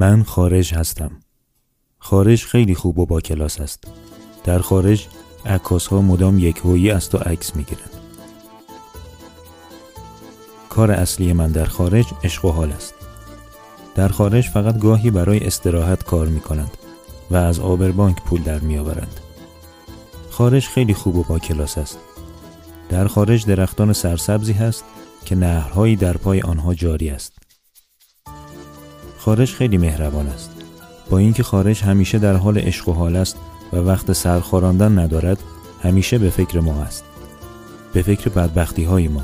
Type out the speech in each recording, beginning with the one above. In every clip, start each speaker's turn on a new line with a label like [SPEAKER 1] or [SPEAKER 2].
[SPEAKER 1] من خارج هستم. خارج خیلی خوب و با کلاس است. در خارج عکاس ها مدام یک هویی است و عکس می گیرند. کار اصلی من در خارج عشق و حال است. در خارج فقط گاهی برای استراحت کار می کنند و از آبربانک پول در می آورند. خارج خیلی خوب و با کلاس است. در خارج درختان سرسبزی هست که نهرهایی در پای آنها جاری است. خارج خیلی مهربان است. با اینکه خارج همیشه در حال عشق و حال است و وقت سرخوراندن ندارد همیشه به فکر ما است. به فکر بدبختی های ما.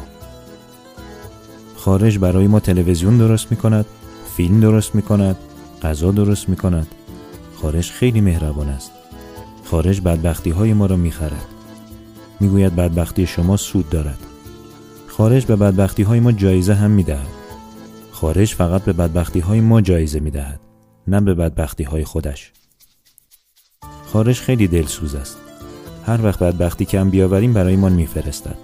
[SPEAKER 1] خارج برای ما تلویزیون درست می کند فیلم درست می کند غذا درست می کند خارج خیلی مهربان است. خارج بدبختی های ما را می خرد می گوید بدبختی شما سود دارد. خارج به بدبختی های ما جایزه هم می دهد خارج فقط به بدبختی های ما جایزه می دهد نه به بدبختی های خودش. خارج خیلی دلسوز است. هر وقت بدبختی کم بیاوریم برایمان میفرستد.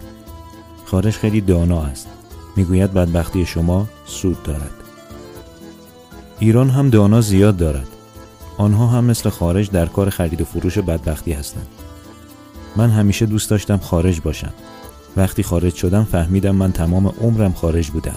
[SPEAKER 1] خارج خیلی دانا است. می‌گوید بدبختی شما سود دارد. ایران هم دانا زیاد دارد. آنها هم مثل خارج در کار خرید و فروش بدبختی هستند. من همیشه دوست داشتم خارج باشم. وقتی خارج شدم فهمیدم من تمام عمرم خارج بودم.